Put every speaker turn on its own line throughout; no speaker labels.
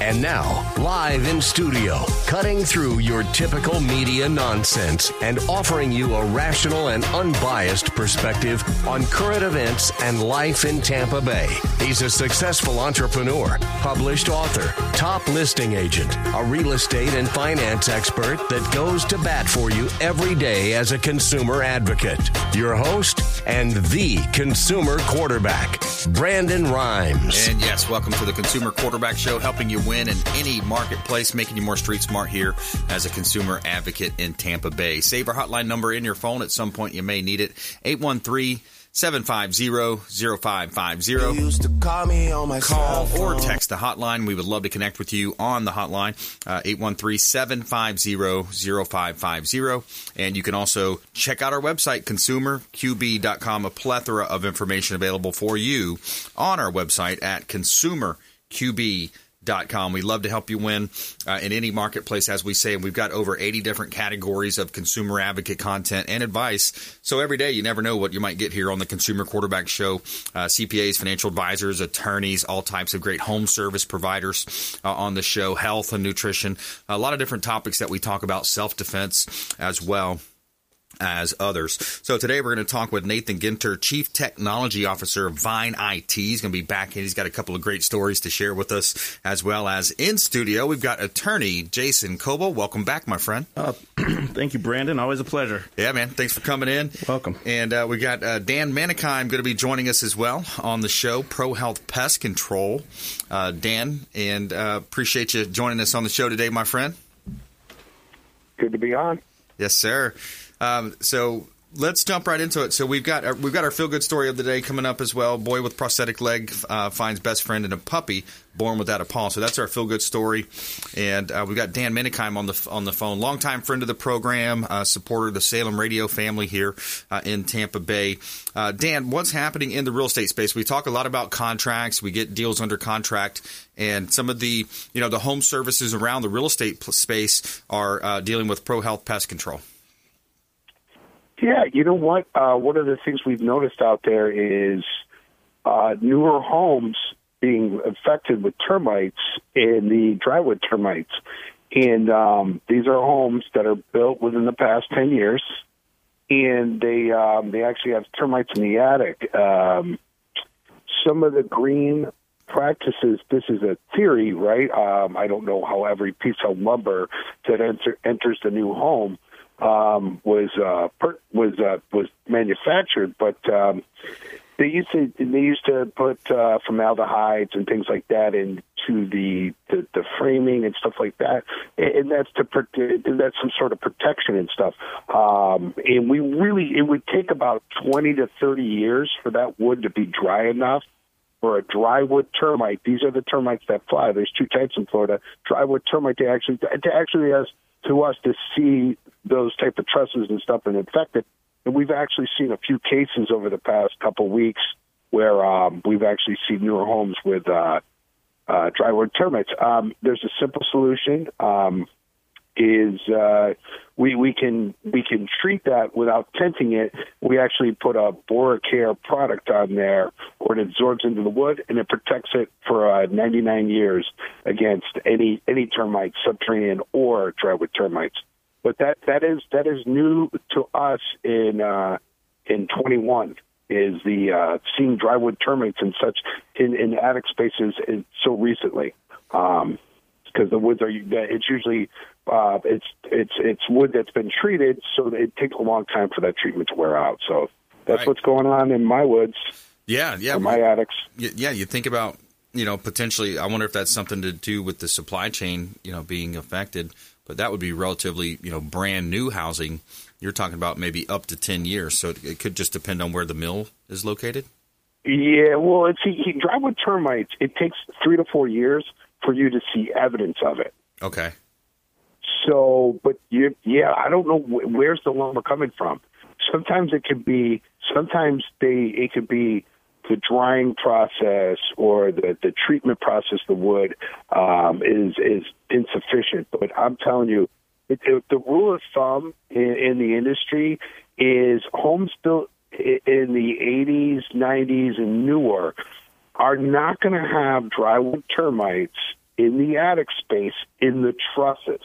And now, live in studio, cutting through your typical media nonsense and offering you a rational and unbiased perspective on current events and life in Tampa Bay. He's a successful entrepreneur, published author, top listing agent, a real estate and finance expert that goes to bat for you every day as a consumer advocate. Your host and the consumer quarterback, Brandon Rhymes.
And yes, welcome to the Consumer Quarterback Show, helping you win in any marketplace, making you more street smart here as a consumer advocate in Tampa Bay. Save our hotline number in your phone. At some point, you may need it. 813- 750-0550. Call or text the hotline. We would love to connect with you on the hotline, uh, 813-750-0550. And you can also check out our website, consumerqb.com, a plethora of information available for you on our website at consumerqb.com Com. We love to help you win uh, in any marketplace, as we say. And We've got over 80 different categories of consumer advocate content and advice. So every day, you never know what you might get here on the Consumer Quarterback Show. Uh, CPAs, financial advisors, attorneys, all types of great home service providers uh, on the show, health and nutrition, a lot of different topics that we talk about, self defense as well as others. So today we're going to talk with Nathan Ginter, Chief Technology Officer of Vine IT. He's going to be back and he's got a couple of great stories to share with us, as well as in studio we've got attorney Jason Kobal. Welcome back, my friend.
Uh, thank you, Brandon. Always a pleasure.
Yeah, man. Thanks for coming in.
Welcome.
And uh, we got uh, Dan Menikheim going to be joining us as well on the show, Pro Health Pest Control. Uh, Dan, and uh, appreciate you joining us on the show today, my friend.
Good to be on.
Yes, sir. Um, so let's jump right into it. So we've got our, we've got our feel good story of the day coming up as well. Boy with prosthetic leg uh, finds best friend in a puppy born without a paw. So that's our feel good story. And uh, we've got Dan Menikheim on the on the phone, longtime friend of the program, uh, supporter of the Salem Radio family here uh, in Tampa Bay. Uh, Dan, what's happening in the real estate space? We talk a lot about contracts. We get deals under contract. And some of the, you know, the home services around the real estate space are uh, dealing with pro health pest control.
Yeah, you know what? Uh, one of the things we've noticed out there is uh, newer homes being affected with termites and the drywood termites. And um, these are homes that are built within the past 10 years, and they um, they actually have termites in the attic. Um, some of the green practices, this is a theory, right? Um, I don't know how every piece of lumber that enter, enters the new home um, was uh, per, was uh, was manufactured, but um, they used to they used to put uh, formaldehydes and things like that into the, the the framing and stuff like that, and that's to that's some sort of protection and stuff. Um, and we really it would take about twenty to thirty years for that wood to be dry enough for a drywood termite. These are the termites that fly. There's two types in Florida. Drywood termite to actually to actually has to us to see those type of trusses and stuff and infected. And we've actually seen a few cases over the past couple of weeks where um, we've actually seen newer homes with uh, uh, drywood termites. Um, there's a simple solution. Um, is uh, we we can we can treat that without tenting it. We actually put a BoraCare product on there, where it absorbs into the wood and it protects it for uh, 99 years against any any termites, subterranean or drywood termites. But that that is that is new to us in uh, in 21 is the uh, seeing drywood termites and such in, in attic spaces so recently. Um, because the woods are it's usually uh, it's it's it's wood that's been treated, so it takes a long time for that treatment to wear out. So that's right. what's going on in my woods.
Yeah, yeah,
my attics.
Yeah, you think about you know potentially. I wonder if that's something to do with the supply chain, you know, being affected. But that would be relatively you know brand new housing. You're talking about maybe up to ten years, so it, it could just depend on where the mill is located.
Yeah, well, it's see, drywood termites. It takes three to four years for you to see evidence of it.
Okay.
So, but you, yeah, I don't know where's the lumber coming from. Sometimes it could be, sometimes they, it could be the drying process or the, the treatment process the wood um, is is insufficient. But I'm telling you, it, it, the rule of thumb in, in the industry is homes built in the 80s, 90s, and newer are not going to have drywood termites in the attic space in the trusses.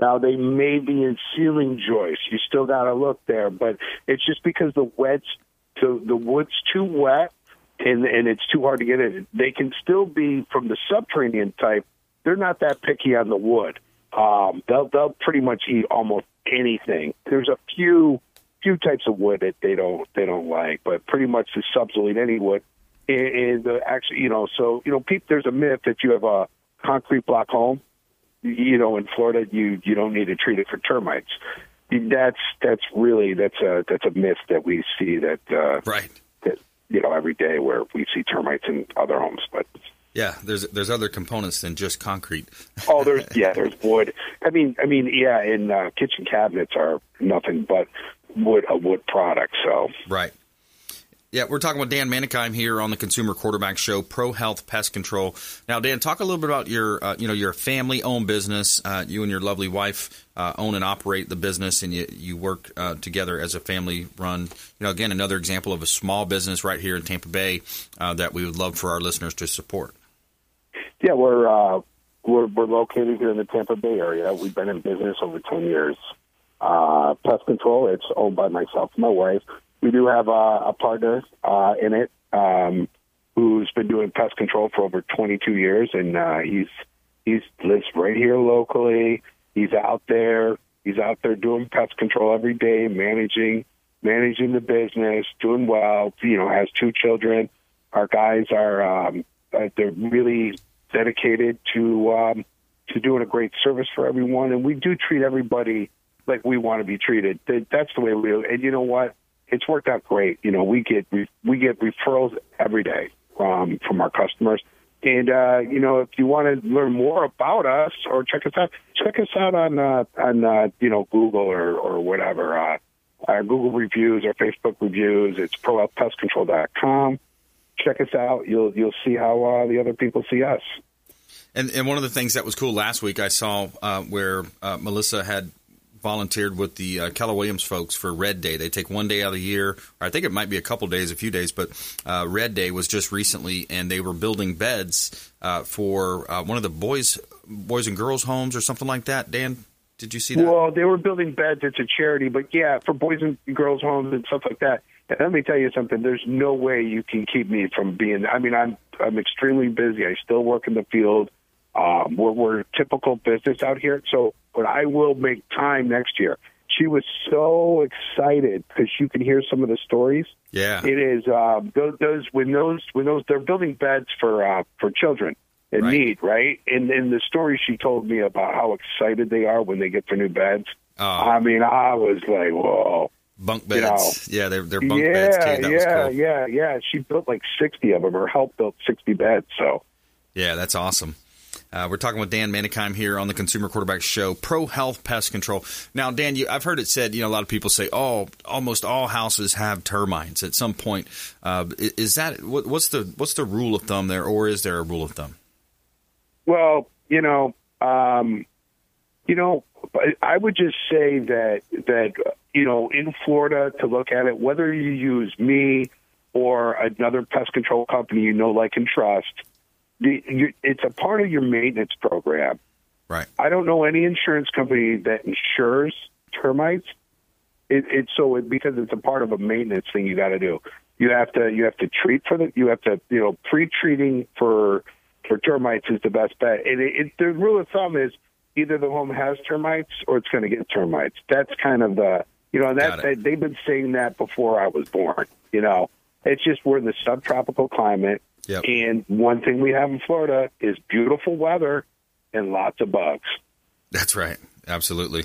Now they may be in ceiling joists. You still got to look there, but it's just because the wet's the the wood's too wet and and it's too hard to get in. They can still be from the subterranean type. They're not that picky on the wood. Um, they'll they'll pretty much eat almost anything. There's a few few types of wood that they don't they don't like, but pretty much the subs will eat any wood. And, actually, you know, so you know, Pete, there's a myth that you have a concrete block home you know, in Florida, you you don't need to treat it for termites. That's that's really that's a that's a myth that we see that uh,
right
that you know every day where we see termites in other homes, but.
Yeah, there's there's other components than just concrete.
oh, there's yeah, there's wood. I mean, I mean, yeah, and uh, kitchen cabinets are nothing but wood a wood product. So
right. Yeah, we're talking with Dan Menikheim here on the Consumer Quarterback Show, Pro Health Pest Control. Now, Dan, talk a little bit about your, uh, you know, your family-owned business. Uh, you and your lovely wife uh, own and operate the business, and you you work uh, together as a family-run. You know, again, another example of a small business right here in Tampa Bay uh, that we would love for our listeners to support.
Yeah, we're uh, we're we're located here in the Tampa Bay area. We've been in business over ten years. pest control. It's owned by myself and my wife we do have a, a partner uh, in it um, who's been doing pest control for over 22 years, and uh, he's he's lives right here locally. He's out there. He's out there doing pest control every day, managing managing the business, doing well. You know, has two children. Our guys are um, uh, they're really dedicated to um, to doing a great service for everyone, and we do treat everybody like we want to be treated. That's the way we. And you know what? It's worked out great. You know, we get we get referrals every day from from our customers. And uh, you know, if you want to learn more about us or check us out, check us out on uh, on uh, you know Google or or whatever. Uh, our Google reviews, our Facebook reviews. It's prohealthpestcontrol.com. Check us out. You'll you'll see how uh, the other people see us.
And and one of the things that was cool last week, I saw uh, where uh, Melissa had volunteered with the uh, Keller Williams folks for Red Day. They take one day out of the year, or I think it might be a couple days, a few days, but uh, Red Day was just recently, and they were building beds uh, for uh, one of the boys, boys and girls homes or something like that. Dan, did you see that?
Well, they were building beds. It's a charity, but yeah, for boys and girls homes and stuff like that. And let me tell you something. There's no way you can keep me from being. I mean, I'm I'm extremely busy. I still work in the field. Um, we're, we're typical business out here, so but I will make time next year. She was so excited because you can hear some of the stories.
Yeah,
it is um, those, those when those when those they're building beds for uh, for children in right. need, right? And and the story she told me about how excited they are when they get their new beds. Oh. I mean, I was like, whoa.
Bunk beds, you know, yeah, they're they're bunk
yeah,
beds too. That
yeah,
cool.
yeah, yeah. She built like sixty of them, or helped build sixty beds. So,
yeah, that's awesome. Uh, we're talking with Dan Menikheim here on the Consumer Quarterback Show, Pro Health Pest Control. Now, Dan, you, I've heard it said, you know, a lot of people say, oh, almost all houses have termites at some point. Uh, is that what, what's the what's the rule of thumb there, or is there a rule of thumb?
Well, you know, um, you know, I would just say that that you know, in Florida, to look at it, whether you use me or another pest control company you know, like and trust the, you, it's a part of your maintenance program.
Right.
I don't know any insurance company that insures termites. It, it's so it, because it's a part of a maintenance thing you got to do. You have to you have to treat for the you have to you know pre-treating for for termites is the best bet. And it, it, the rule of thumb is either the home has termites or it's going to get termites. That's kind of the you know that they, they've been saying that before I was born. You know, it's just we're in the subtropical climate.
Yep.
And one thing we have in Florida is beautiful weather and lots of bugs.
That's right. Absolutely.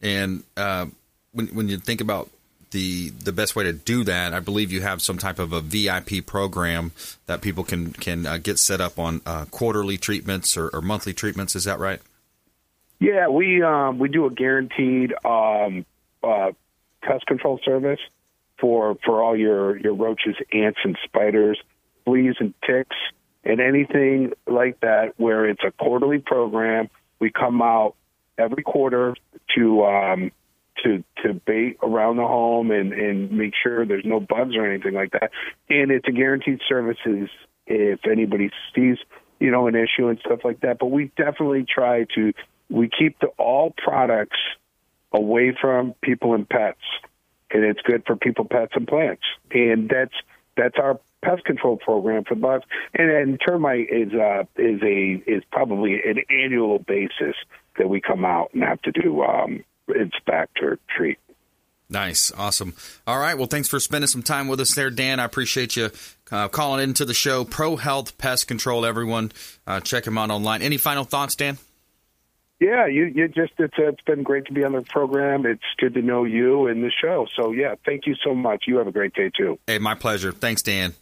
And uh, when when you think about the the best way to do that, I believe you have some type of a VIP program that people can can uh, get set up on uh, quarterly treatments or, or, monthly treatments. Is that right?
Yeah, we um, we do a guaranteed um, uh, pest control service for for all your your roaches, ants, and spiders fleas and ticks and anything like that where it's a quarterly program. We come out every quarter to um, to to bait around the home and and make sure there's no bugs or anything like that. And it's a guaranteed services. If anybody sees you know, an issue and stuff like that. But we definitely try to we keep the all products away from people and pets, and it's good for people, pets, and plants. And that's that's our pest control program for bugs. And, and termite is uh, is a is probably an annual basis that we come out and have to do um, inspect or treat.
Nice, awesome. All right, well, thanks for spending some time with us there, Dan. I appreciate you uh, calling into the show. Pro Health Pest Control, everyone, uh, check him out online. Any final thoughts, Dan?
Yeah, you, you just it's it's been great to be on the program. It's good to know you and the show. So yeah, thank you so much. You have a great day too.
Hey, my pleasure. Thanks, Dan.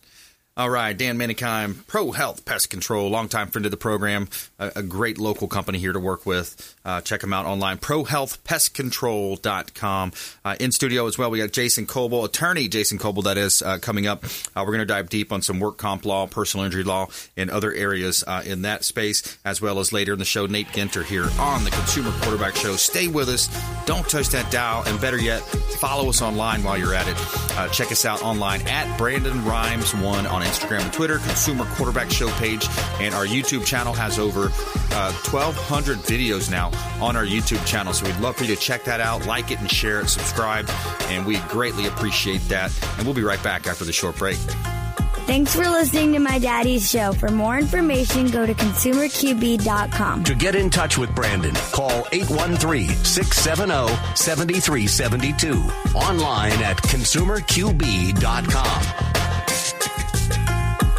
All right, Dan Menikheim, Pro Health Pest Control, longtime friend of the program, a, a great local company here to work with. Uh, check them out online, prohealthpestcontrol.com. Uh, in studio as well, we got Jason Kobal, attorney Jason Kobal, that is, uh, coming up. Uh, we're going to dive deep on some work comp law, personal injury law, and other areas uh, in that space, as well as later in the show, Nate Ginter here on the Consumer Quarterback Show. Stay with us. Don't touch that dial, and better yet, follow us online while you're at it. Uh, check us out online at Brandon Rhymes One on Instagram and Twitter, Consumer Quarterback Show page, and our YouTube channel has over uh, 1,200 videos now on our YouTube channel. So we'd love for you to check that out, like it, and share it, subscribe, and we greatly appreciate that. And we'll be right back after the short break.
Thanks for listening to my daddy's show. For more information, go to consumerqb.com.
To get in touch with Brandon, call 813-670-7372. Online at consumerqb.com.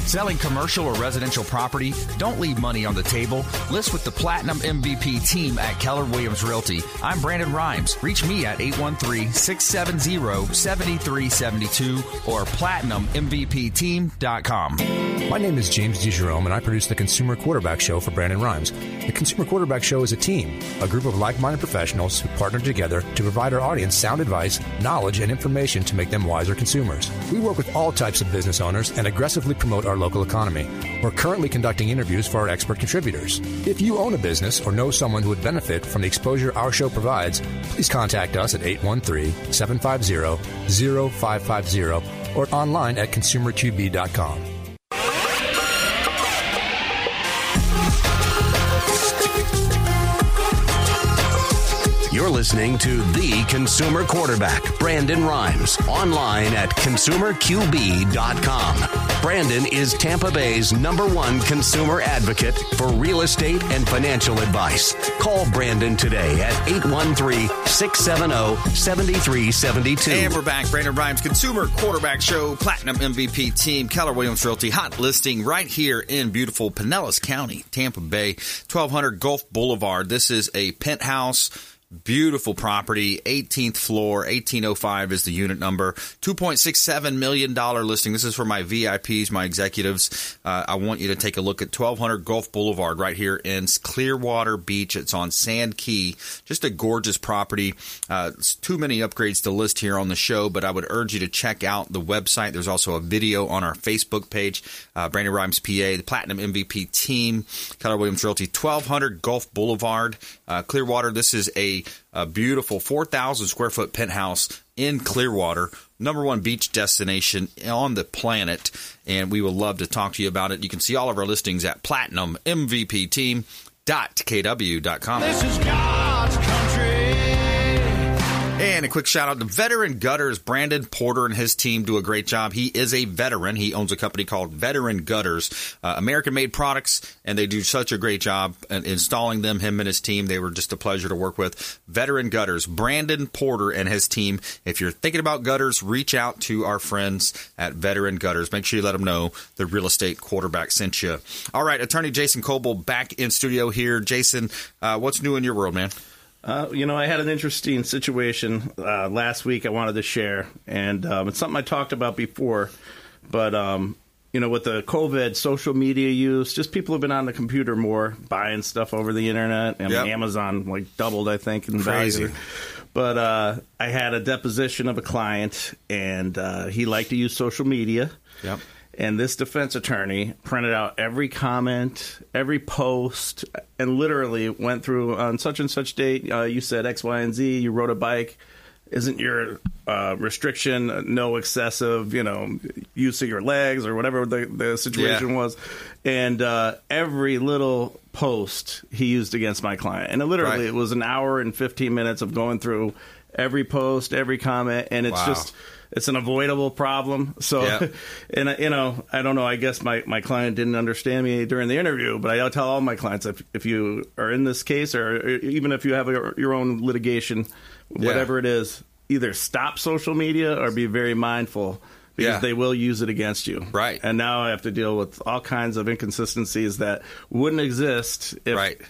Selling commercial or residential property? Don't leave money on the table. List with the Platinum MVP team at Keller Williams Realty. I'm Brandon Rhymes. Reach me at 813-670-7372 or platinummvpteam.com.
My name is James DeJerome, and I produce the Consumer Quarterback Show for Brandon Rhymes. The Consumer Quarterback Show is a team, a group of like-minded professionals who partner together to provide our audience sound advice, knowledge, and information to make them wiser consumers. We work with all types of business owners and aggressively promote our local economy. We're currently conducting interviews for our expert contributors. If you own a business or know someone who would benefit from the exposure our show provides, please contact us at 813 750 0550 or online at consumerqb.com.
You're listening to The Consumer Quarterback, Brandon Rhymes, online at consumerqb.com. Brandon is Tampa Bay's number one consumer advocate for real estate and financial advice. Call Brandon today at 813 670 7372.
And we're back. Brandon Rhymes, Consumer Quarterback Show, Platinum MVP team, Keller Williams Realty, hot listing right here in beautiful Pinellas County, Tampa Bay, 1200 Gulf Boulevard. This is a penthouse Beautiful property, 18th floor, 1805 is the unit number. $2.67 million listing. This is for my VIPs, my executives. Uh, I want you to take a look at 1200 Gulf Boulevard right here in Clearwater Beach. It's on Sand Key. Just a gorgeous property. Uh, too many upgrades to list here on the show, but I would urge you to check out the website. There's also a video on our Facebook page, uh, Brandon Rhymes PA, the Platinum MVP team, Keller Williams Realty, 1200 Gulf Boulevard, uh, Clearwater. This is a a beautiful 4,000 square foot penthouse in Clearwater, number one beach destination on the planet. And we would love to talk to you about it. You can see all of our listings at platinummvpteam.kw.com.
This is God's.
And a quick shout out to Veteran Gutters. Brandon Porter and his team do a great job. He is a veteran. He owns a company called Veteran Gutters, uh, American made products, and they do such a great job installing them. Him and his team, they were just a pleasure to work with. Veteran Gutters, Brandon Porter and his team. If you're thinking about gutters, reach out to our friends at Veteran Gutters. Make sure you let them know the real estate quarterback sent you. All right, Attorney Jason Kobal back in studio here. Jason, uh, what's new in your world, man?
Uh, you know, I had an interesting situation uh, last week I wanted to share, and um, it's something I talked about before, but um, you know, with the COVID social media use, just people have been on the computer more, buying stuff over the internet. I mean,
Yep.
Amazon like doubled, I think, in
Crazy.
value. But uh, I had a deposition of a client, and uh, he liked to use social media.
Yep.
And this defense attorney printed out every comment, every post, and literally went through on such and such date. Uh, you said X, Y, and Z. You rode a bike. Isn't your uh, restriction no excessive, you know, use of your legs or whatever the, the situation
Yeah.
was? And uh, every little post he used against my client. And it literally,
Right.
it was an hour and 15 minutes of going through every post, every comment. And it's
Wow.
just, it's an avoidable problem. So,
Yeah.
and you know, I don't know. I guess my, my client didn't understand me during the interview, but I tell all my clients if if you are in this case, or even if you have your, your own litigation, whatever it is, either stop social media or be very mindful because
Yeah.
they will use it against you.
Right.
And now I have to deal with all kinds of inconsistencies that wouldn't exist if
Right.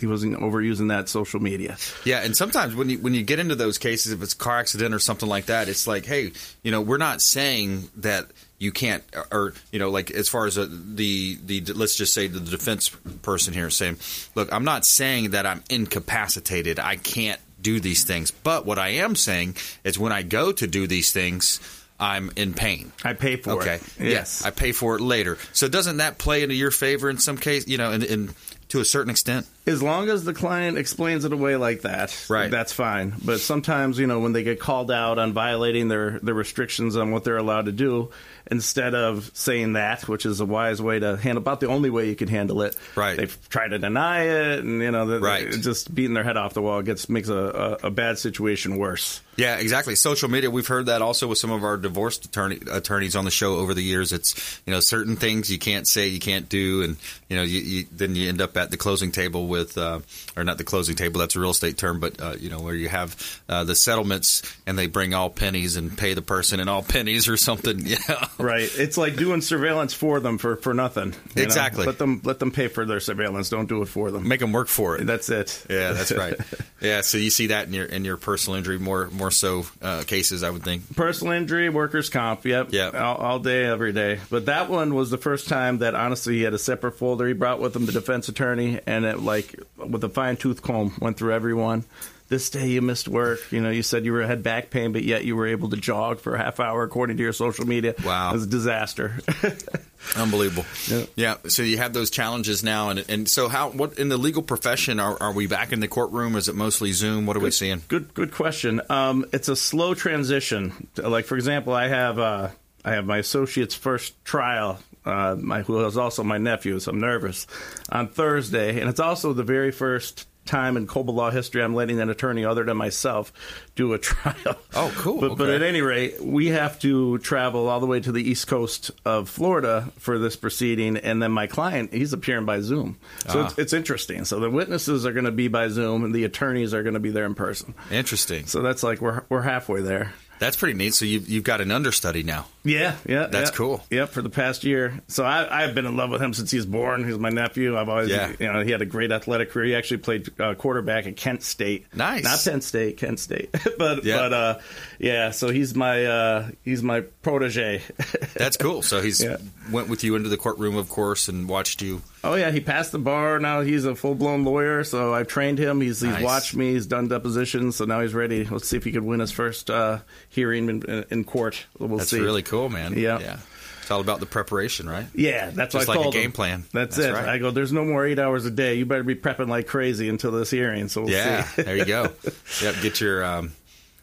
He wasn't overusing that social media.
Yeah, and sometimes when you when you get into those cases, if it's a car accident or something like that, it's like, hey, you know, we're not saying that you can't, or you know, like as far as uh the the let's just say the defense person here is saying, look, I'm not saying that I'm incapacitated, I can't do these things, but what I am saying is when I go to do these things. I'm in pain.
I pay for
okay.
it.
Yes, I pay for it later. So doesn't that play into your favor in some case? You know, in, in to a certain extent.
As long as the client explains it away like that,
Right.
that's fine. But sometimes, you know, when they get called out on violating their, their restrictions on what they're allowed to do, instead of saying that, which is a wise way to handle, about the only way you can handle it,
Right.
They try to deny it, and you know, the,
Right.
just beating their head off the wall gets makes a, a, a bad situation worse.
Yeah, exactly. Social media. We've heard that also with some of our divorce attorney, attorneys on the show over the years. It's you know certain things you can't say, you can't do, and you know you, you, then you end up at the closing table with, uh, or not the closing table. That's a real estate term, but uh, you know where you have uh, the settlements and they bring all pennies and pay the person in all pennies or something. Yeah,
Right. It's like doing surveillance for them for, for nothing. know?
Exactly.
Let them let them pay for their surveillance. Don't do it for them.
make them work for it.
That's it.
Yeah, that's right. Yeah, so you see that in your in your personal injury more more so uh, cases, I would think.
Personal injury, workers' comp. Yep.
Yep.
All, all day, every day. But that one was the first time that honestly he had a separate folder. He brought with him the defense attorney, and it like with a fine tooth comb went through everyone. This day you missed work. You know, you said you were had back pain, but yet you were able to jog for a half hour according to your social media.
Wow.
it was a disaster.
Unbelievable.
Yeah.
Yeah. So you have those challenges now, and and so how? What in the legal profession are, are we back in the courtroom? Is it mostly Zoom? What are we seeing?
Good, good question. Um, it's a slow transition. Like for example, I have uh, I have my associate's first trial. Uh, my who is also my nephew, so I'm nervous on Thursday, and it's also the very first time in Kobal law history I'm letting an attorney other than myself do a trial.
Oh, cool.
But, but at any rate, we have to travel all the way to the east coast of Florida for this proceeding, and then my client he's appearing by Zoom. So
Ah.
it's, it's interesting. So the witnesses are going to be by Zoom, and the attorneys are going to be there in person.
Interesting.
So that's like we're we're halfway there.
That's pretty neat. So you've you've got an understudy now.
Yeah, yeah,
That's
yeah.
cool.
Yep, for the past year. So I, I've been in love with him since he was born. He's my nephew. I've always,
Yeah.
you know, he had a great athletic career. He actually played uh, quarterback at Kent State.
Nice.
not Penn State, Kent State. but
Yeah.
but uh, yeah. So he's my uh, he's my protege.
That's cool. So he's
Yeah.
went with you into the courtroom, of course, and watched you.
Oh yeah, he passed the bar. Now he's a full blown lawyer. So I've trained him. He's he's
Nice.
watched me. He's done depositions. So now he's ready. Let's see if he could win his first uh, hearing in, in court. We'll
That's
see.
really cool, man.
Yeah.
Yeah. It's all about the preparation, right?
Yeah, that's
Just
what I
like a game
him.
plan.
That's,
That's
it.
right.
I go. There's no more eight hours a day. You better be prepping like crazy until this hearing. So we'll
Yeah,
see.
there you go. Yep, get your, um,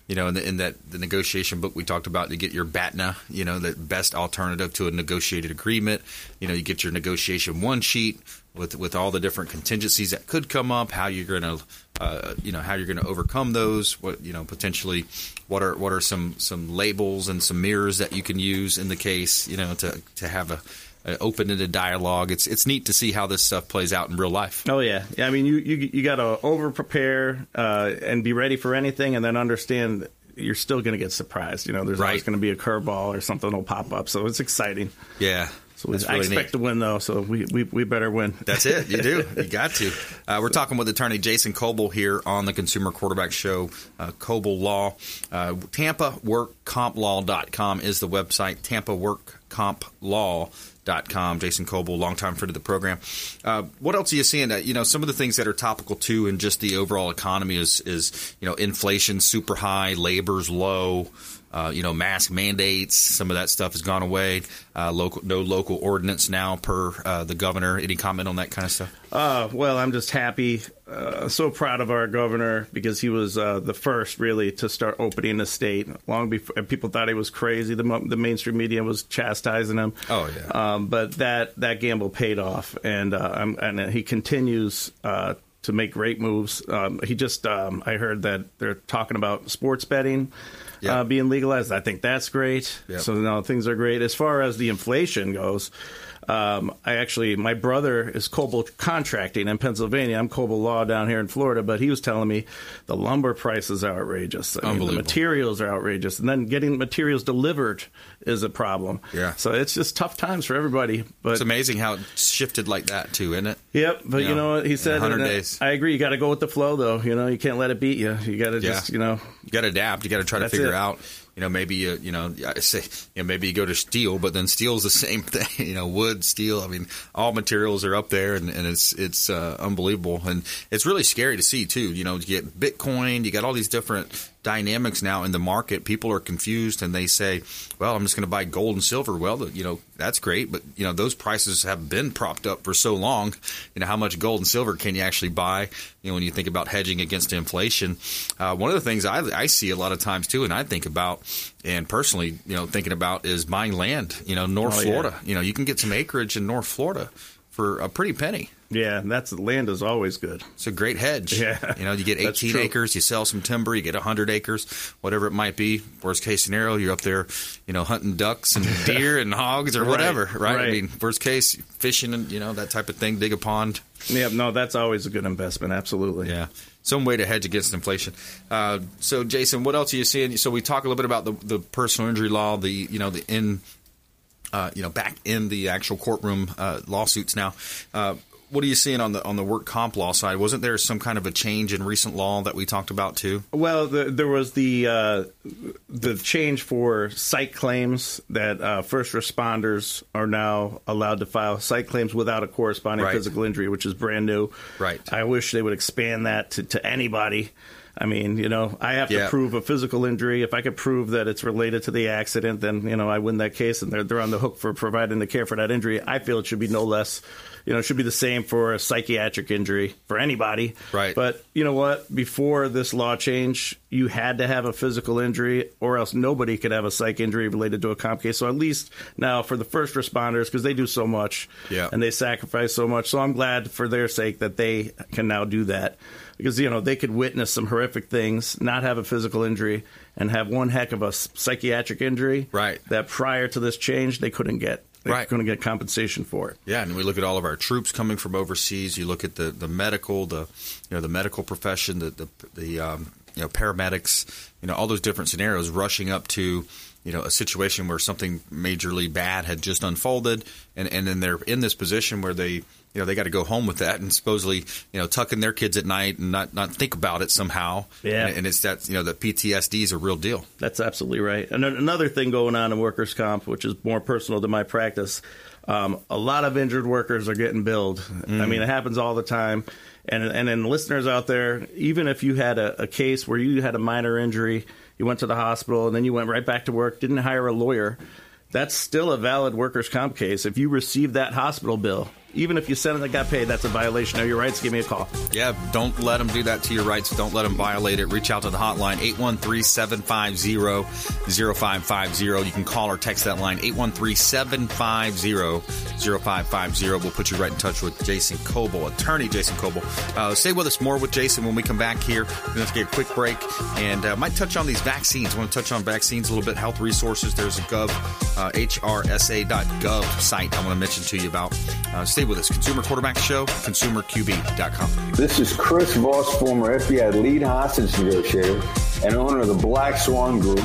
you know, in, the, in that the negotiation book we talked about, to get your BATNA, you know, the best alternative to a negotiated agreement. You know, you get your negotiation one sheet with with all the different contingencies that could come up, how you're going to, uh, you know, how you're going to overcome those. What you know, potentially, what are what are some some labels and some mirrors that you can use in the case, you know, to to have a, a open-ended dialogue. It's it's neat to see how this stuff plays out in real life.
Oh yeah, yeah. I mean, you you you got to over prepare uh, and be ready for anything, and then understand you're still going to get surprised. You know, there's always going to be a curveball or something will pop up. So it's exciting.
Yeah.
So
That's
I expect
neat.
to win though. So we we, we better win.
That's it. You do. You got to. Uh, we're talking with attorney Jason Kobal here on the Consumer Quarterback Show, uh, Kobal Law. Uh, TampaWorkCompLaw.com is the website, TampaWorkCompLaw.com. com. Jason Kobal, longtime friend of the program. Uh, what else are you seeing? Uh, you know, some of the things that are topical too, and just the overall economy is is you know inflation super high, labor's low. Uh, you know, mask mandates, some of that stuff has gone away. Uh, local, no local ordinance now per uh, the governor. Any comment on that kind of stuff?
Uh, well, I'm just happy, uh, so proud of our governor because he was uh, the first really to start opening the state. Long before people thought he was crazy, the, the mainstream media was chastising him.
Oh yeah.
Um, but that that gamble paid off, and and he continues to make great moves. Um, he just, um, I heard that they're talking about sports betting yep. uh, being legalized. I think that's great. Yep. So now things are great. As far as the inflation goes, um, I actually, my brother is Kobal Contracting in Pennsylvania. I'm Kobal Law down here in Florida, but he was telling me the lumber prices are outrageous. I mean, the materials are outrageous, and then getting materials delivered is a problem.
Yeah.
So it's just tough times for everybody. But
it's amazing how it shifted like that too, isn't it?
Yep. But you, you know, what he said?
Hundred days.
I agree. You got to go with the flow, though. You know, you can't let it beat you. You got to just, yeah. you know,
you got to adapt. You got to try to figure it. out you know, maybe you, you know, I say, you know, maybe you go to steel, but then steel's the same thing. You know, wood, steel. I mean, all materials are up there, and, and it's it's uh, unbelievable, and it's really scary to see too. You know, you get Bitcoin, you got all these different dynamics now in the market. People are confused and they say, "Well, I'm just going to buy gold and silver." Well, you know that's great, but you know those prices have been propped up for so long. You know how much gold and silver can you actually buy? You know when you think about hedging against inflation. Uh, one of the things I, I see a lot of times too, and I think about, and personally, you know, thinking about is buying land. You know, North oh, Florida. Yeah. You know, you can get some acreage in North Florida for a pretty penny.
Yeah, that's land is always good.
It's a great hedge. Yeah, you know, you get 18 acres, you sell some timber, you get 100 acres, whatever it might be. Worst case scenario, you're up there, you know, hunting ducks and deer and hogs or whatever, right. right? right? I mean, worst case, fishing and you know that type of thing, dig a pond.
Yeah, no, that's always a good investment. Absolutely.
Yeah, some way to hedge against inflation. Uh, so, Jason, what else are you seeing? So, we talk a little bit about the, the personal injury law, the you know the in uh, you know, back in the actual courtroom uh, lawsuits now. What are you seeing on the on the work comp law side? Wasn't there some kind of a change in recent law that we talked about too?
Well, the, there was the uh, the change for psych claims that uh, first responders are now allowed to file psych claims without a corresponding right. physical injury, which is brand new.
Right.
I wish they would expand that to, to anybody. I mean, you know, I have to yeah. prove a physical injury. If I could prove that it's related to the accident, then you know I win that case, and they're they're on the hook for providing the care for that injury. I feel it should be no less. You know, it should be the same for a psychiatric injury for anybody.
Right.
But you know what? Before this law change, you had to have a physical injury, or else nobody could have a psych injury related to a comp case. So at least now for the first responders, because they do so much,
yeah.
and they sacrifice so much. So I'm glad for their sake that they can now do that because you know they could witness some horrific things, not have a physical injury, and have one heck of a psychiatric injury.
Right.
That prior to this change they couldn't get. They're right. going to get compensation for it.
Yeah, and we look at all of our troops coming from overseas. You look at the, the medical, the you know the medical profession, the the, the um, you know paramedics, you know all those different scenarios rushing up to you know a situation where something majorly bad had just unfolded, and and then they're in this position where they you know they got to go home with that and supposedly you know tucking their kids at night and not not think about it somehow.
Yeah,
and, and it's that you know the PTSD is a real deal.
That's absolutely right. And another thing going on in workers' comp, which is more personal to my practice, um, a lot of injured workers are getting billed. Mm. I mean, it happens all the time. And and then listeners out there, even if you had a, a case where you had a minor injury, you went to the hospital and then you went right back to work, didn't hire a lawyer that's still a valid workers' comp case. If you receive that hospital bill, even if you send it and got paid, that's a violation of your rights. Give me a call.
Yeah, don't let them do that to your rights. Don't let them violate it. Reach out to the hotline, 813-750-0550. You can call or text that line, 813-750-0550. We'll put you right in touch with Jason Kobal, attorney Jason Kobal. Uh, stay with us more with Jason when we come back here. We're going to take a quick break and uh, might touch on these vaccines. Want to touch on vaccines a little bit, health resources. There's a gov, uh, hrsa.gov site I want to mention to you about. Uh, stay with us. Consumer Quarterback Show, consumerqb.com.
This is Chris Voss, former FBI lead hostage negotiator and owner of the Black Swan Group,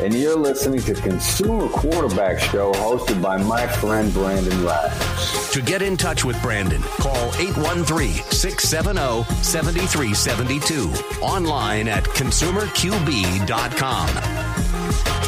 and you're listening to Consumer Quarterback Show hosted by my friend Brandon Rhymes.
To get in touch with Brandon, call 813-670-7372. Online at consumerqb.com.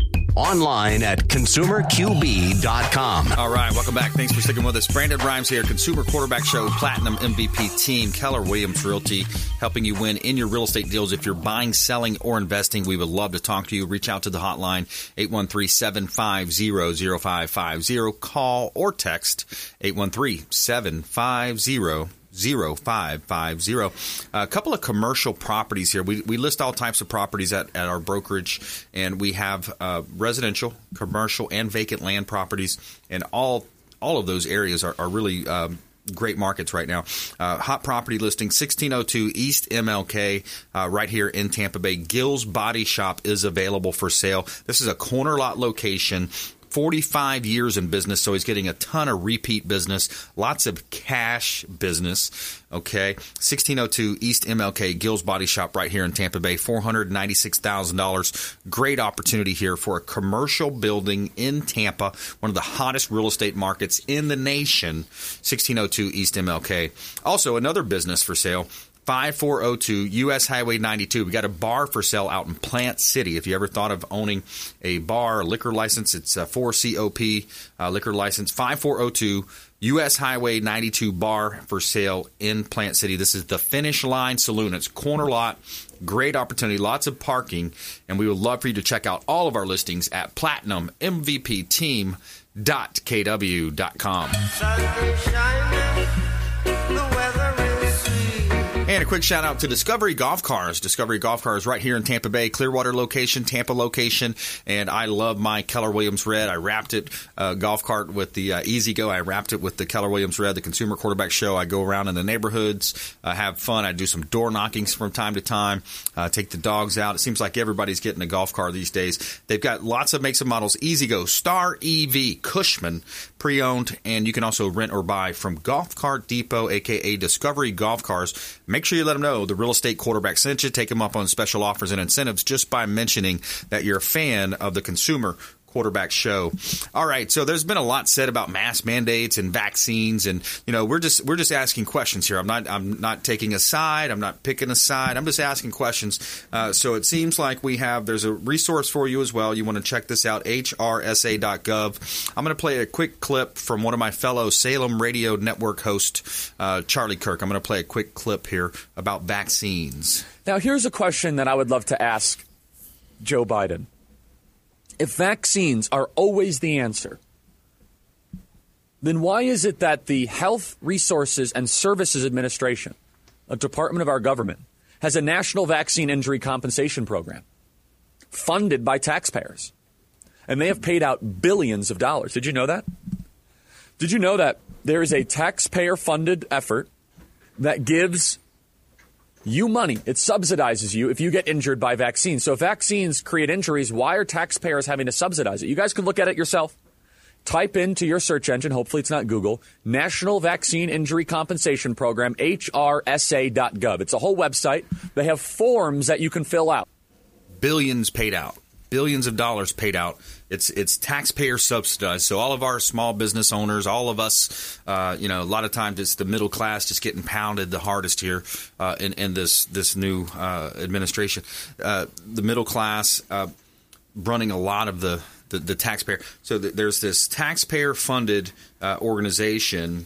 Online at consumerqb.com.
All right, welcome back. Thanks for sticking with us. Brandon Rhymes here, Consumer Quarterback Show, Platinum MVP team, Keller Williams Realty, helping you win in your real estate deals. If you're buying, selling, or investing, we would love to talk to you. Reach out to the hotline, 813-750-0550. Call or text 813-750 0550. A couple of commercial properties here. We, we list all types of properties at, at our brokerage, and we have uh, residential, commercial, and vacant land properties, and all all of those areas are, are really um, great markets right now. Uh, hot property listing 1602 East MLK, uh, right here in Tampa Bay. Gill's Body Shop is available for sale. This is a corner lot location 45 years in business, so he's getting a ton of repeat business, lots of cash business. Okay, 1602 East MLK Gill's Body Shop right here in Tampa Bay, $496,000. Great opportunity here for a commercial building in Tampa, one of the hottest real estate markets in the nation. 1602 East MLK. Also, another business for sale. 5402 US Highway 92. We got a bar for sale out in Plant City. If you ever thought of owning a bar, a liquor license, it's a 4COP uh, liquor license. 5402 US Highway 92 bar for sale in Plant City. This is the Finish Line Saloon. It's corner lot. Great opportunity, lots of parking, and we would love for you to check out all of our listings at platinummvpteam.kw.com. And a quick shout out to Discovery Golf Cars. Discovery Golf Cars right here in Tampa Bay, Clearwater location, Tampa location. And I love my Keller Williams Red. I wrapped it, uh, golf cart with the uh, E-Z-GO. I wrapped it with the Keller Williams Red, the Consumer Quarterback Show. I go around in the neighborhoods, uh, have fun. I do some door knockings from time to time, uh, take the dogs out. It seems like everybody's getting a golf car these days. They've got lots of makes and models. E-Z-GO, Star EV, Cushman, pre owned, and you can also rent or buy from Golf Cart Depot, aka Discovery Golf Cars. Make sure you let them know the real estate quarterback sent you. Take them up on special offers and incentives just by mentioning that you're a fan of the consumer quarterback show. All right, so there's been a lot said about mask mandates and vaccines, and you know we're just we're just asking questions here. I'm not I'm not taking a side. I'm not picking a side. I'm just asking questions. Uh, so it seems like we have there's a resource for you as well. You want to check this out, hrsa.gov. I'm going to play a quick clip from one of my fellow Salem Radio Network host, uh, Charlie Kirk. I'm going to play a quick clip here about vaccines.
Now, here's a question that I would love to ask Joe Biden if vaccines are always the answer, then why is it that the Health Resources and Services Administration, a department of our government, has a national vaccine injury compensation program funded by taxpayers? And they have paid out billions of dollars. Did you know that? Did you know that there is a taxpayer funded effort that gives you money. It subsidizes you if you get injured by vaccines. So if vaccines create injuries, why are taxpayers having to subsidize it? You guys can look at it yourself. Type into your search engine, hopefully it's not Google, National Vaccine Injury Compensation Program, HRSA.gov. It's a whole website. They have forms that you can fill out.
Billions paid out billions of dollars paid out. It's it's taxpayer subsidized. So all of our small business owners, all of us, uh, you know, a lot of times it's the middle class just getting pounded the hardest here uh, in, in this this new uh, administration. Uh, the middle class uh, running a lot of the the, the taxpayer. So th- there's this taxpayer funded uh, organization.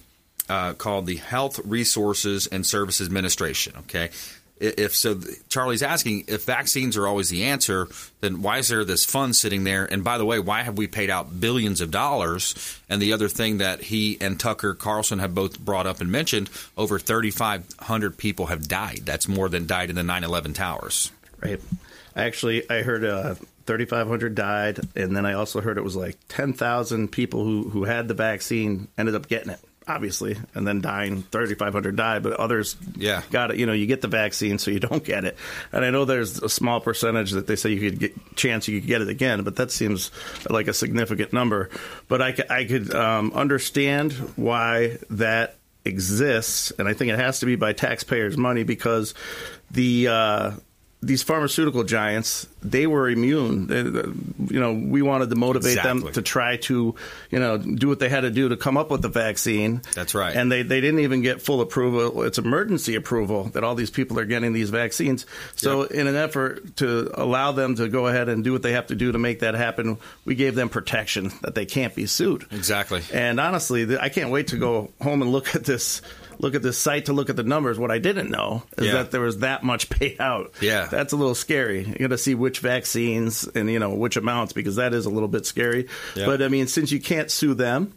called the Health Resources and Services Administration. Okay, if so charlie's asking if vaccines are always the answer then why is there this fund sitting there? And by the way why have we paid out billions of dollars? And the other thing that he and tucker carlson have both brought up and mentioned over 3500 people have died. That's more than died in the 9-11 towers.
Right. Actually i heard uh, 3500 died and then i also heard it was like 10000 people who, who had the vaccine ended up getting it obviously, and then dying. 3,500 died, but others
yeah.
got it. You know, you get the vaccine, so you don't get it. And I know there's a small percentage that they say you could get chance you could get it again, but that seems like a significant number. But I, I could um, understand why that exists, and I think it has to be by taxpayers' money because the uh, these pharmaceutical giants, they were immune. They, you know, we wanted to motivate
Exactly.
them to try to, you know, do what they had to do to come up with the vaccine.
That's right.
And they, they didn't even get full approval. It's emergency approval that all these people are getting these vaccines. So, in an effort to allow them to go ahead and do what they have to do to make that happen, we gave them protection that they can't be sued.
Exactly.
And honestly, I can't wait to go home and look at this. Look at this site to look at the numbers. What I didn't know is
Yeah.
that there was that much payout.
Yeah.
that's a little scary. You got to see which vaccines and you know which amounts because that is a little bit scary.
Yeah.
But I mean, since you can't sue them,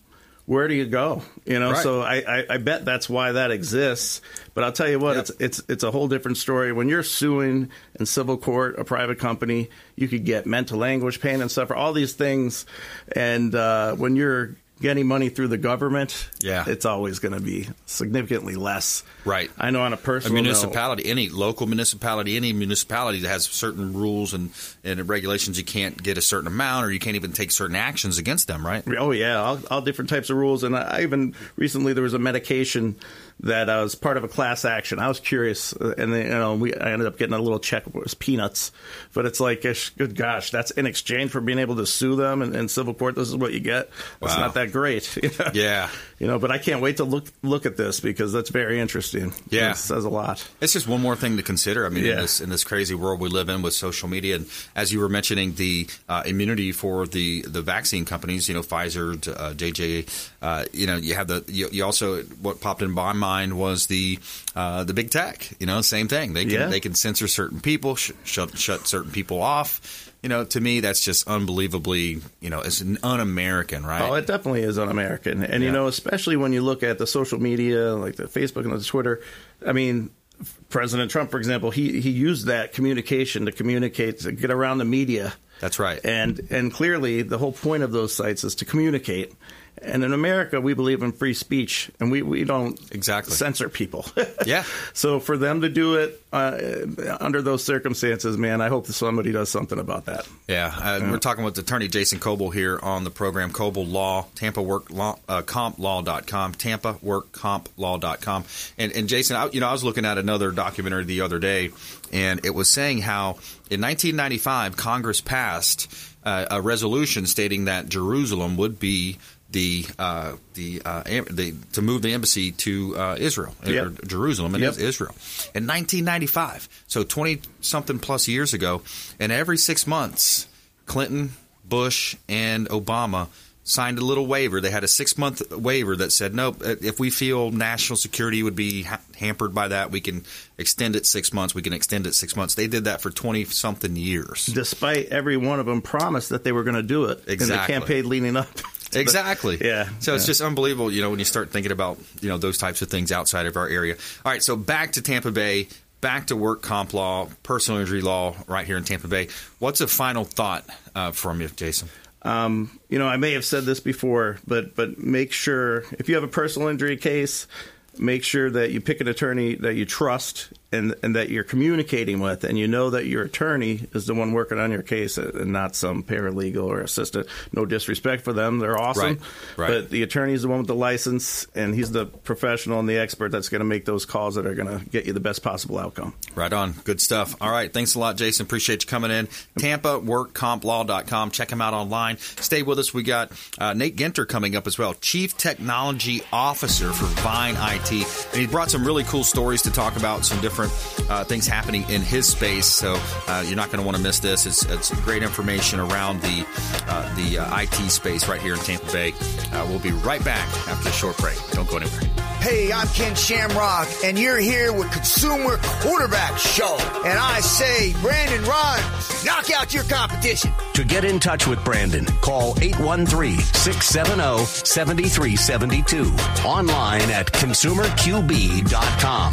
where do you go? You know,
Right.
so I, I, I bet that's why that exists. But I'll tell you what,
Yep.
it's it's it's a whole different story. When you're suing in civil court a private company, you could get mental anguish, pain, and suffer all these things. And uh, when you're getting money through the government,
Yeah.
it's always going to be significantly less.
Right.
I know on a
a
personal note-
municipality, any local municipality, any municipality that has certain rules and, and regulations, you can't get a certain amount or you can't even take certain actions against them, right?
Oh yeah, all, all different types of rules. And I I even recently there was a medication that uh, was part of a class action. I was curious, uh, and then, you know, we I ended up getting a little check. It was peanuts, but it's like, good gosh, that's in exchange for being able to sue them in, in civil court. This is what you get. It's not that great. you know?
Yeah.
You know, but I can't wait to look look at this because that's very interesting.
Yeah.
it says a lot.
It's just one more thing to consider. I mean, in this in this crazy world we live in with social media, and as you were mentioning, the uh, immunity for the the vaccine companies, you know, Pfizer, uh, JJ, uh, you know, you have the you, you also what popped in my mind was the uh, the big tech. You know, same thing. They can
Yeah.
they can censor certain people, sh- shut shut certain people off. You know, to me, that's just unbelievably. You know, it's an un-American, right?
Oh, it definitely is un-American, and you know, especially when you look at the social media, like the Facebook and the Twitter. I mean, President Trump, for example, he he used that communication to communicate to get around the media.
That's right.
And and clearly, the whole point of those sites is to communicate. And in America, we believe in free speech, and we, we don't
Exactly.
censor people.
Yeah.
So for them to do it uh, under those circumstances, man, I hope that somebody does something about that.
Yeah, uh, we're talking with attorney Jason Kobal here on the program. Kobal Law, Tampa Work Law, uh, CompLaw.com, Tampa Work CompLaw.com. And, and Jason, I, you know, I was looking at another documentary the other day, and it was saying how in 1995 Congress passed uh, a resolution stating that Jerusalem would be the uh, the, uh, the to move the embassy to uh, Israel
Yep.
or Jerusalem and
Yep.
Israel in 1995. So 20 something plus years ago, and every six months, Clinton, Bush, and Obama signed a little waiver. They had a six month waiver that said, nope, uh, if we feel national security would be ha- hampered by that, we can extend it six months. We can extend it six months. They did that for 20 something years.
Despite every one of them promised that they were going to do it
Exactly.
in the campaign leading up.
Exactly.
Yeah.
So it's
Yeah.
just unbelievable, you know, when you start thinking about, you know, those types of things outside of our area. All right, so back to Tampa Bay, back to work comp law, personal injury law right here in Tampa Bay. What's a final thought uh, from you, Jason?
Um, you know, I may have said this before, but but make sure if you have a personal injury case, make sure that you pick an attorney that you trust and and that you're communicating with, and you know that your attorney is the one working on your case and not some paralegal or assistant. No disrespect for them; they're awesome.
Right, right.
But the attorney is the one with the license, and he's the professional and the expert that's going to make those calls that are going to get you the best possible outcome.
Right on. Good stuff. All right. Thanks a lot, Jason. Appreciate you coming in. Tampa WorkCompLaw.com. Check him out online. Stay with us. We got uh, Nate Ginter coming up as well, Chief Technology Officer for Vine IT. And he brought some really cool stories to talk about, some different uh, things happening in his space. So uh, you're not going to want to miss this. It's, it's great information around the, uh, the uh, IT space right here in Tampa Bay. Uh, we'll be right back after a short break. Don't go anywhere.
Hey, I'm Ken Shamrock, and you're here with Consumer Quarterback Show. And I say, Brandon Rhymes, knock out your competition.
To get in touch with Brandon, call 813-670-7372. Online at consumerqb.com.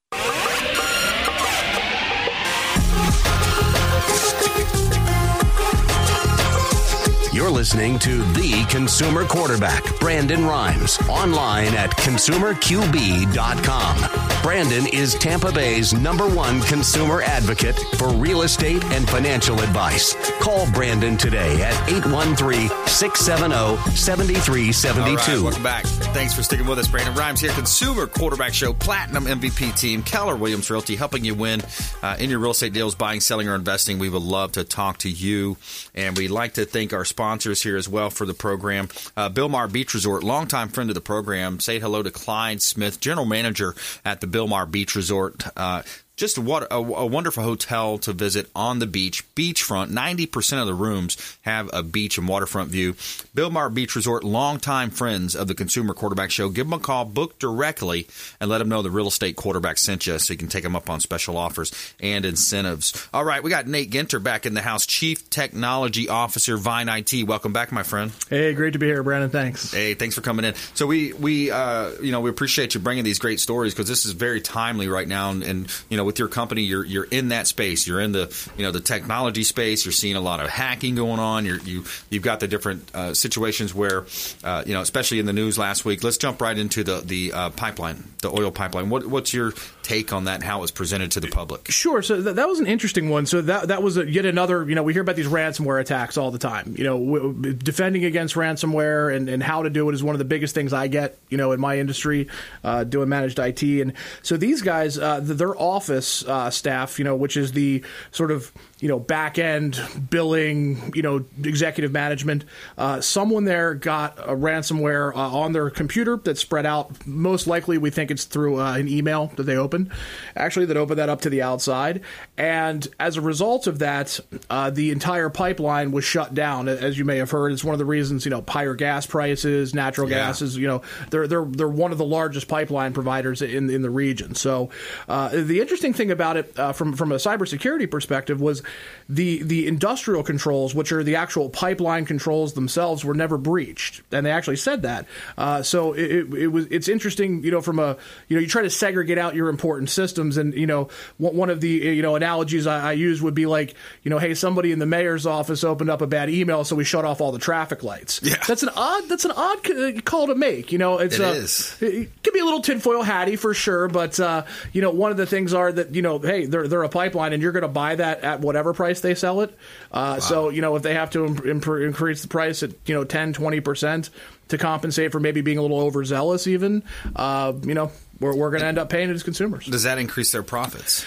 You're listening to The Consumer Quarterback, Brandon Rhymes, online at consumerqb.com. Brandon is Tampa Bay's number one consumer advocate for real estate and financial advice. Call Brandon today at 813 670 7372.
welcome back. Thanks for sticking with us. Brandon Rhymes here, Consumer Quarterback Show, Platinum MVP team, Keller Williams Realty, helping you win uh, in your real estate deals, buying, selling, or investing. We would love to talk to you, and we'd like to thank our sponsors here as well for the program. Uh, Bilmar Beach Resort, longtime friend of the program. Say hello to Clyde Smith, General Manager at the Bilmar Beach Resort. Uh, just what a, a, wonderful hotel to visit on the beach, beachfront. Ninety percent of the rooms have a beach and waterfront view. Bilmar Beach Resort, longtime friends of the Consumer Quarterback Show. Give them a call, book directly, and let them know the real estate quarterback sent you, so you can take them up on special offers and incentives. All right, we got Nate Ginter back in the house, Chief Technology Officer, Vine IT. Welcome back, my friend.
Hey, great to be here, Brandon. Thanks.
Hey, thanks for coming in. So we we uh, you know we appreciate you bringing these great stories because this is very timely right now, and, and you know with your company, you're you're in that space. You're in the you know the technology space. You're seeing a lot of hacking going on. You're, you you've got the different uh, situations where uh, you know, especially in the news last week. Let's jump right into the the uh, pipeline, the oil pipeline. What, what's your take on that? and How it was presented to the public?
Sure. So th- that was an interesting one. So that that was a, yet another. You know, we hear about these ransomware attacks all the time. You know, w- defending against ransomware and, and how to do it is one of the biggest things I get. You know, in my industry, uh, doing managed IT, and so these guys, uh, their office uh, staff, you know, which is the sort of you know back end billing, you know, executive management. Uh, someone there got a ransomware uh, on their computer that spread out. Most likely, we think it's through uh, an email that they opened. Actually, that opened that up to the outside, and as a result of that, uh, the entire pipeline was shut down. As you may have heard, it's one of the reasons you know higher gas prices, natural
Yeah.
gas is you know they're they're they're one of the largest pipeline providers in in the region. So uh, the interesting thing about it uh, from from a cybersecurity perspective was the the industrial controls, which are the actual pipeline controls themselves, were never breached, and they actually said that. Uh, so it, it, it was it's interesting, you know, from a you know you try to segregate out your important systems, and you know one of the you know analogies I, I use would be like you know hey somebody in the mayor's office opened up a bad email, so we shut off all the traffic lights. Yeah, that's an odd that's an odd call to make. You know, it's
It
uh,
is.
it could be a little tinfoil hatty for sure, but uh, you know, one of the things are that you know, hey, they're they're a pipeline, and you're going to buy that at whatever price they sell it. Uh, So you know, if they have to imp- increase the price at you know 10, 20 percent to compensate for maybe being a little overzealous, even, uh, you know, we're we're going to end up paying it as consumers.
Does that increase their profits?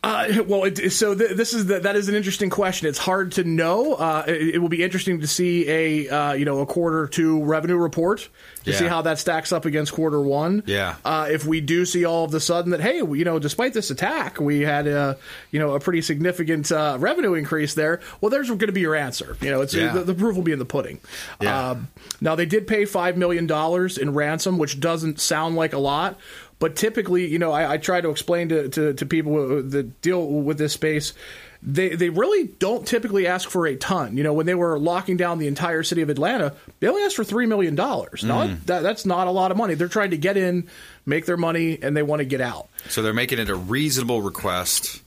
Uh, well, it, so th- this is the, that is an interesting question. It's hard to know. Uh, it, it will be interesting to see a uh, you know a quarter two revenue report to see how that stacks up against quarter one.
Yeah.
Uh, if we do see all of the sudden that hey, you know, despite this attack, we had a you know a pretty significant uh, revenue increase there. Well, there's going to be your answer. You know, it's
Yeah.
the, the proof will be in the pudding.
Yeah.
Um, now they did pay five million dollars in ransom, which doesn't sound like a lot, but typically, you know, I, I try to explain to, to, to people that deal with this space. They, they really don't typically ask for a ton. You know, when they were locking down the entire city of Atlanta, they only asked for three million dollars. Now
Mm.
that, that's not a lot of money. They're trying to get in, make their money, and they want to get out.
So they're making it a reasonable request.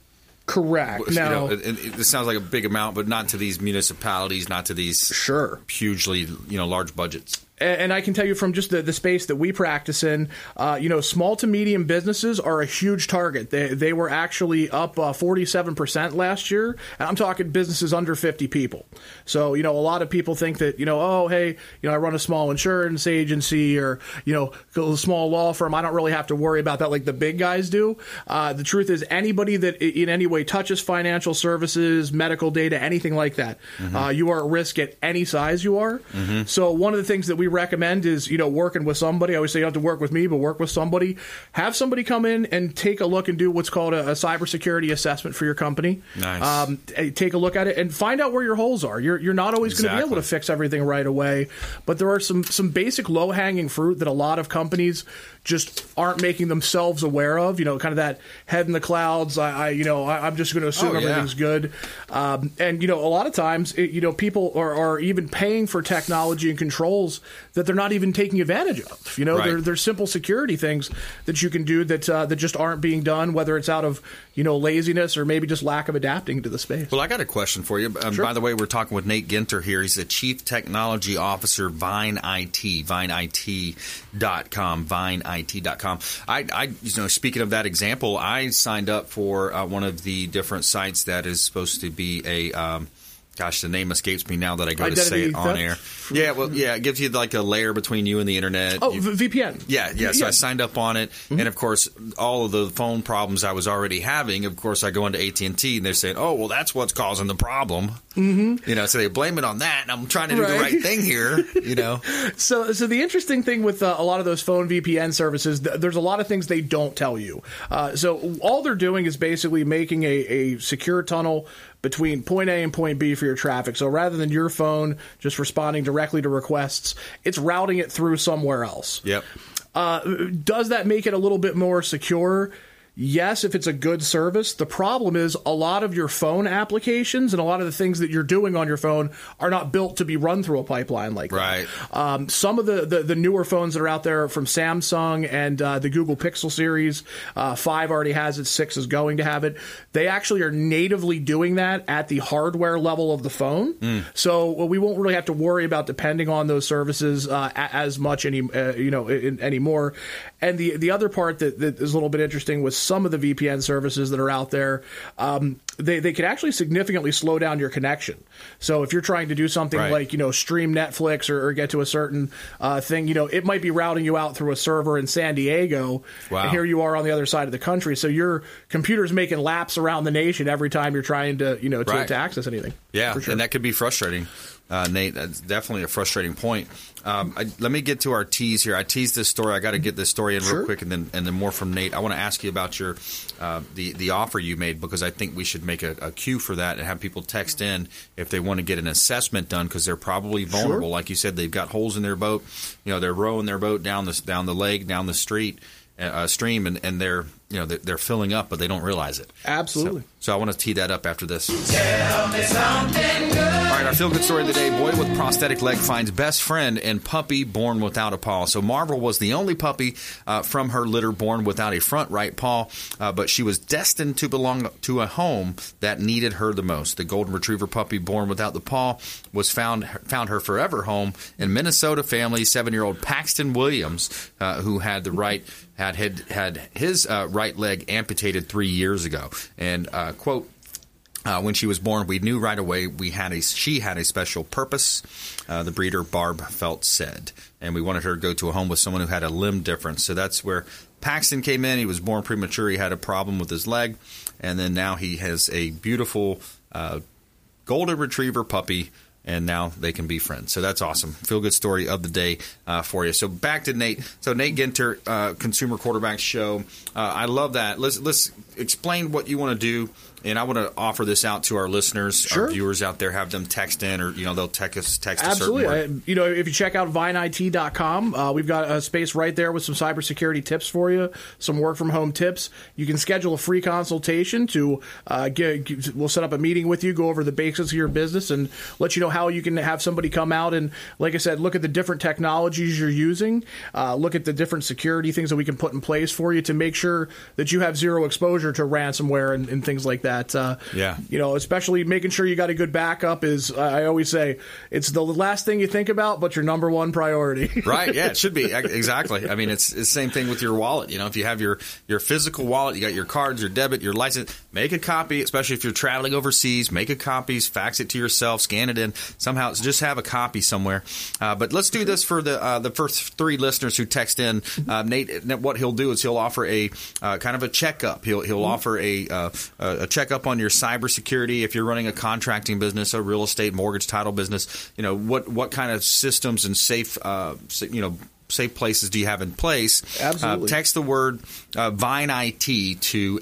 Correct.
You
Now,
know, it, it, it sounds like a big amount, but not to these municipalities, not to these
sure
hugely you know large budgets.
And, I can tell you from just the, the space that we practice in, uh, you know, small to medium businesses are a huge target. They, they were actually up uh, 47% last year. And I'm talking businesses under 50 people. So, you know, a lot of people think that, you know, oh, hey, you know, I run a small insurance agency or, you know, a small law firm. I don't really have to worry about that like the big guys do. Uh, the truth is, anybody that in any way touches financial services, medical data, anything like that,
Mhm.
uh, you are at risk at any size you are.
Mhm.
So one of the things that we recommend is, you know, working with somebody. I always say you don't have to work with me, but work with somebody. Have somebody come in and take a look and do what's called a, a cybersecurity assessment for your company.
Nice.
Um, take a look at it and find out where your holes are. You're you're not always going to be able to fix everything right away, but there are some some basic low hanging fruit that a lot of companies just aren't making themselves aware of. You know, kind of that head in the clouds. I, I you know, I, I'm just going to assume
Oh, yeah.
everything's good. Um, and you know, a lot of times, it, you know, people are, are even paying for technology and controls that they're not even taking advantage of. You know,
Right.
they're, they're simple security things that you can do that uh, that just aren't being done, whether it's out of you know laziness or maybe just lack of adapting to the space.
Well, I got a question for you. Um, By the way, we're talking with Nate Ginter here. He's the Chief Technology Officer, Vine IT, VineIT.com, VineIT.com. I, I, you know, speaking of that example, I signed up for uh, one of the different sites that is supposed to be a. Um, Gosh, the name escapes me now that I go to say it on air. Yeah, well, yeah, it gives you like a layer between you and the internet.
Oh,
You-
v- VPN.
yeah, yeah. So. I signed up on it, and of course, all of the phone problems I was already having. Of course, I go into AT and T, and they're saying, "Oh, well, that's what's causing the problem."
Mm-hmm.
You know, so they blame it on that, and I'm trying to do the
Right.
right thing here. You know,
So, so the interesting thing with uh, a lot of those phone VPN services, th- there's a lot of things they don't tell you. Uh, so, all they're doing is basically making a, a secure tunnel between point A and point B for your traffic. So, rather than your phone just responding directly to requests, it's routing it through somewhere else.
Yep.
Uh, does that make it a little bit more secure? Yes, if it's a good service. The problem is a lot of your phone applications and a lot of the things that you're doing on your phone are not built to be run through a pipeline like
right.
that. Um, some of the, the, the newer phones that are out there from Samsung and uh, the Google Pixel series, uh, 5 already has it, 6 is going to have it. They actually are natively doing that at the hardware level of the phone.
Mm.
So well, we won't really have to worry about depending on those services uh, as much any uh, you know in, anymore. And the the other part that, that is a little bit interesting with some of the VPN services that are out there, um, they they can actually significantly slow down your connection. So if you're trying to do something
Right.
like you know stream Netflix or, or get to a certain uh, thing, you know it might be routing you out through a server in San Diego.
Wow.
And here you are on the other side of the country, so your computer's making laps around the nation every time you're trying to you know to,
Right.
to access anything.
Yeah,
sure.
and that could be frustrating, uh, Nate. That's definitely a frustrating point. Um, I, let me get to our tease here. I teased this story. I got to get this story in real
Sure.
quick, and then and then more from Nate. I want to ask you about your uh, the the offer you made because I think we should make a, a queue for that and have people text in if they want to get an assessment done because they're probably vulnerable. Like you said, they've got holes in their boat. You know, they're rowing their boat down the down the lake, down the street. Uh, stream and, and they're you know they're, they're filling up but they don't realize it
Absolutely.
so, so I want to tee that up after this
Tell me something good.
all right, our feel good story of the day boy with prosthetic leg finds best friend and puppy born without a paw. So, Marvel was the only puppy uh, from her litter born without a front right paw, uh, but she was destined to belong to a home that needed her the most. The Golden Retriever puppy born without the paw was found found her forever home in Minnesota family seven year old Paxton Williams, uh, who had the right had had, had his uh, right leg amputated three years ago. And uh, quote. Uh, when she was born, we knew right away we had a she had a special purpose. Uh, the breeder Barb Felt said, and we wanted her to go to a home with someone who had a limb difference. So that's where Paxton came in. He was born premature. He had a problem with his leg, and then now he has a beautiful uh, golden retriever puppy. And now they can be friends. So that's awesome. Feel good story of the day uh, for you. So back to Nate. So Nate Ginter, uh, Consumer Quarterback Show. Uh, I love that. Let's let's explain what you want to do and I want to offer this out to our listeners, our viewers out there. Have them text in, or you know, they'll text us text
Absolutely.
a certain word.
I- you know, if you check out vineit.com, uh, we've got a space right there with some cybersecurity tips for you, some work from home tips. You can schedule a free consultation to uh, get, get- we'll set up a meeting with you, go over the basics of your business, and let you know how you can have somebody come out and, like I said, look at the different technologies you're using, uh, look at the different security things that we can put in place for you to make sure that you have zero exposure to ransomware and, and things like that. Uh,
Yeah.
you know, especially making sure you got a good backup is. I always say it's the last thing you think about, but your number one priority.
right yeah it should be exactly i mean it's, it's the same thing with your wallet you know if you have your your physical wallet you got your cards your debit your license make a copy especially if you're traveling overseas make a copy fax it to yourself scan it in somehow just have a copy somewhere. Uh, but let's do this for the uh, the first three listeners who text in. Uh, nate what he'll do is he'll offer a uh, kind of a checkup. He'll he'll offer a uh, a checkup on your cybersecurity. If you're running a contracting business a real estate mortgage title business you know what what kind of systems and safe uh, you know safe places do you have in place?
Absolutely.
Uh, text the word uh, Vine IT to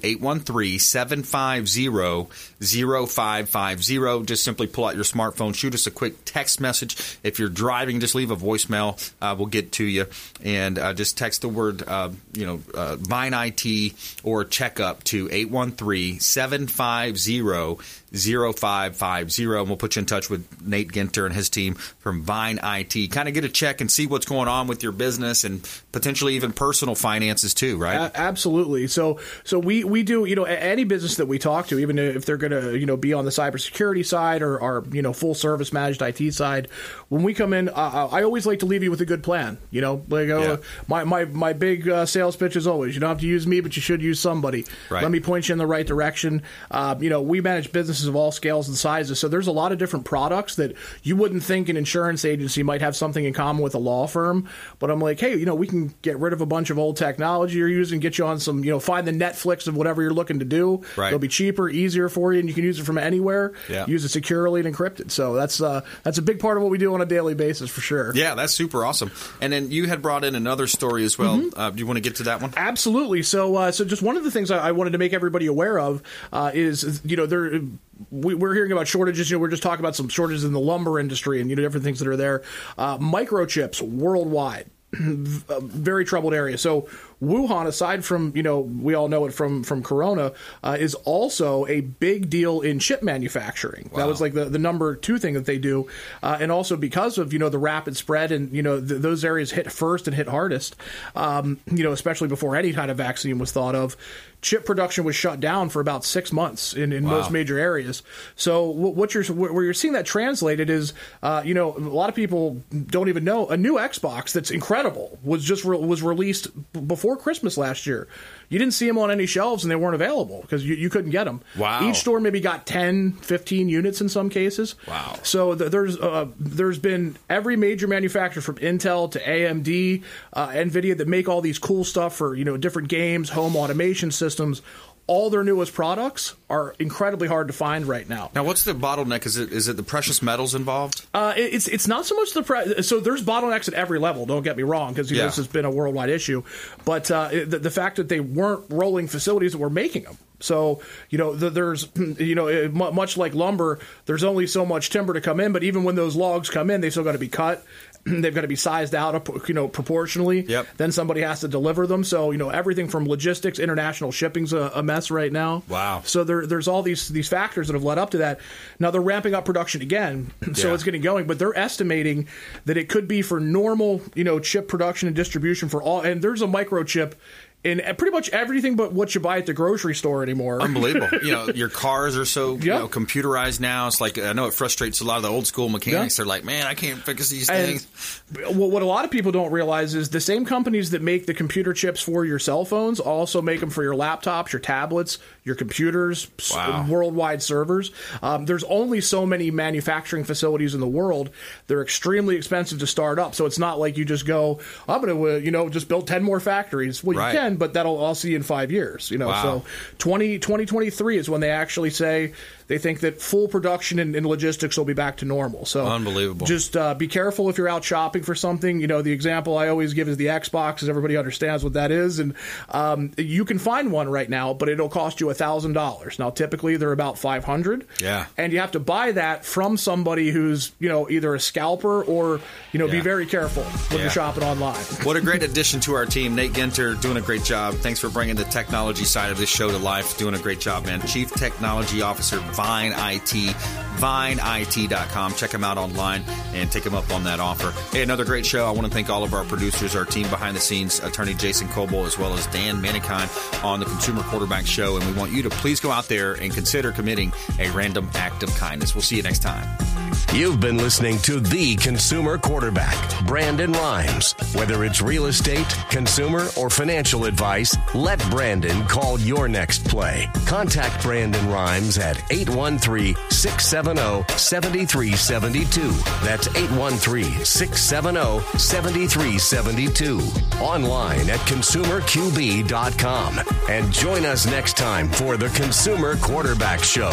813-750-0550. Just simply pull out your smartphone, shoot us a quick text message. If you're driving, just leave a voicemail. Uh, we'll get to you. And uh, just text the word, uh, you know, uh, Vine IT or checkup to 813-750-0550. And we'll put you in touch with Nate Ginter and his team from Vine IT. Kind of get a check and see what's going on with your business and potentially even personal finances too, right?
Absolutely. So, so we, we do, you know, any business that we talk to, even if they're going to, you know, be on the cybersecurity side or, or you know, full service managed IT side, when we come in, uh, I always like to leave you with a good plan. You know, like uh,
Yeah.
my, my, my big uh, sales pitch is always, you don't have to use me, but you should use somebody.
Right.
Let me point you in the right direction. Uh, you know, we manage businesses of all scales and sizes. So there's a lot of different products that you wouldn't think an insurance agency might have something in common with a law firm. But I'm like, hey, you know, we can get rid of a bunch of old technology you're using, get you on some, you know, find the Netflix of whatever you're looking to do.
Right.
It'll be cheaper, easier for you, and you can use it from anywhere.
Yeah.
Use it securely and encrypted. So that's uh, that's a big part of what we do on a daily basis for sure.
Yeah, that's super awesome. And then you had brought in another story as well.
Mm-hmm.
Uh, do you want to get to that one?
Absolutely. So, uh, so just one of the things I, I wanted to make everybody aware of uh, is, you know, there we, we're hearing about shortages. You know, we're just talking about some shortages in the lumber industry and you know different things that are there. Uh, microchips worldwide. a very troubled area. So Wuhan, aside from you know we all know it from from Corona, uh, is also a big deal in chip manufacturing. That was like the, the number two thing that they do, uh, and also because of you know the rapid spread and you know th- those areas hit first and hit hardest. Um, you know, especially before any kind of vaccine was thought of. Chip production was shut down for about six months in, in
Wow.
most major areas. So wh- what you're where you're seeing that translated is, uh, you know, a lot of people don't even know a new Xbox that's incredible was just re- was released b- before Christmas last year. You didn't see them on any shelves and they weren't available because you, you couldn't get them.
Wow.
Each store maybe got 10, 15 units in some cases.
Wow.
So th- there's uh, there's been every major manufacturer from Intel to AMD, uh, Nvidia that make all these cool stuff for you know different games, home automation systems. All their newest products are incredibly hard to find right now.
Now, what's the bottleneck? Is it is it the precious metals involved?
Uh, it- it's it's not so much the pre- so there's bottlenecks at every level. Don't get me wrong, because
Yeah.
this has been a worldwide issue. But uh, the, the fact that they weren't rolling facilities that were making them. So you know, the, there's you know, mu- much like lumber, there's only so much timber to come in. But even when those logs come in, they still got to be cut. They've got to be sized out, uh, you know, proportionally.
Yep.
Then somebody has to deliver them. So you know, everything from logistics, international shipping's a, a mess right now.
Wow.
So there, there's all these these factors that have led up to that. Now they're ramping up production again, so
Yeah.
it's getting going. But they're estimating that it could be for normal, you know, chip production and distribution for all. And there's a microchip in pretty much everything but what you buy at the grocery store anymore.
Unbelievable. you know, your cars are so you know, computerized now. It's like I know it frustrates a lot of the old school mechanics. They're like, man, I can't fix these
And
things.
what what a lot of people don't realize is the same companies that make the computer chips for your cell phones also make them for your laptops, your tablets, your computers,
Wow.
worldwide servers. Um, there's only so many manufacturing facilities in the world. They're extremely expensive to start up, so it's not like you just go, I'm going to, uh, you know, just build 10 more factories. Well,
Right.
you can, but that'll I'll see in five years. You know,
Wow.
so 20, 2023 is when they actually say they think that full production and, and logistics will be back to normal. So
Unbelievable.
Just uh, be careful if you're out shopping for something. You know, the example I always give is the Xbox, as everybody understands what that is, and um, you can find one right now, but it'll cost you a thousand dollars. Now, typically they're about five hundred.
Yeah.
and you have to buy that from somebody who's you know either a scalper or you know be very careful when
Yeah.
you're shopping online.
What a great addition to our team. Nate Ginter doing a great job. Thanks for bringing the technology side of this show to life. Doing a great job, man. Chief Technology Officer, Vine IT, vineit.com. Check them out online and take them up on that offer. Hey, another great show. I want to thank all of our producers, our team behind the scenes, attorney Jason Kobal, as well as Dan Menikheim on the Consumer Quarterback Show. And we want you to please go out there and consider committing a random act of kindness. We'll see you next time.
You've been listening to The Consumer Quarterback, Brandon Rhymes. Whether it's real estate, consumer, or financial advice, let Brandon call your next play. Contact Brandon Rhymes at 813 670 7372. That's 813 670 7372. Online at consumerqb.com. And join us next time for The Consumer Quarterback Show.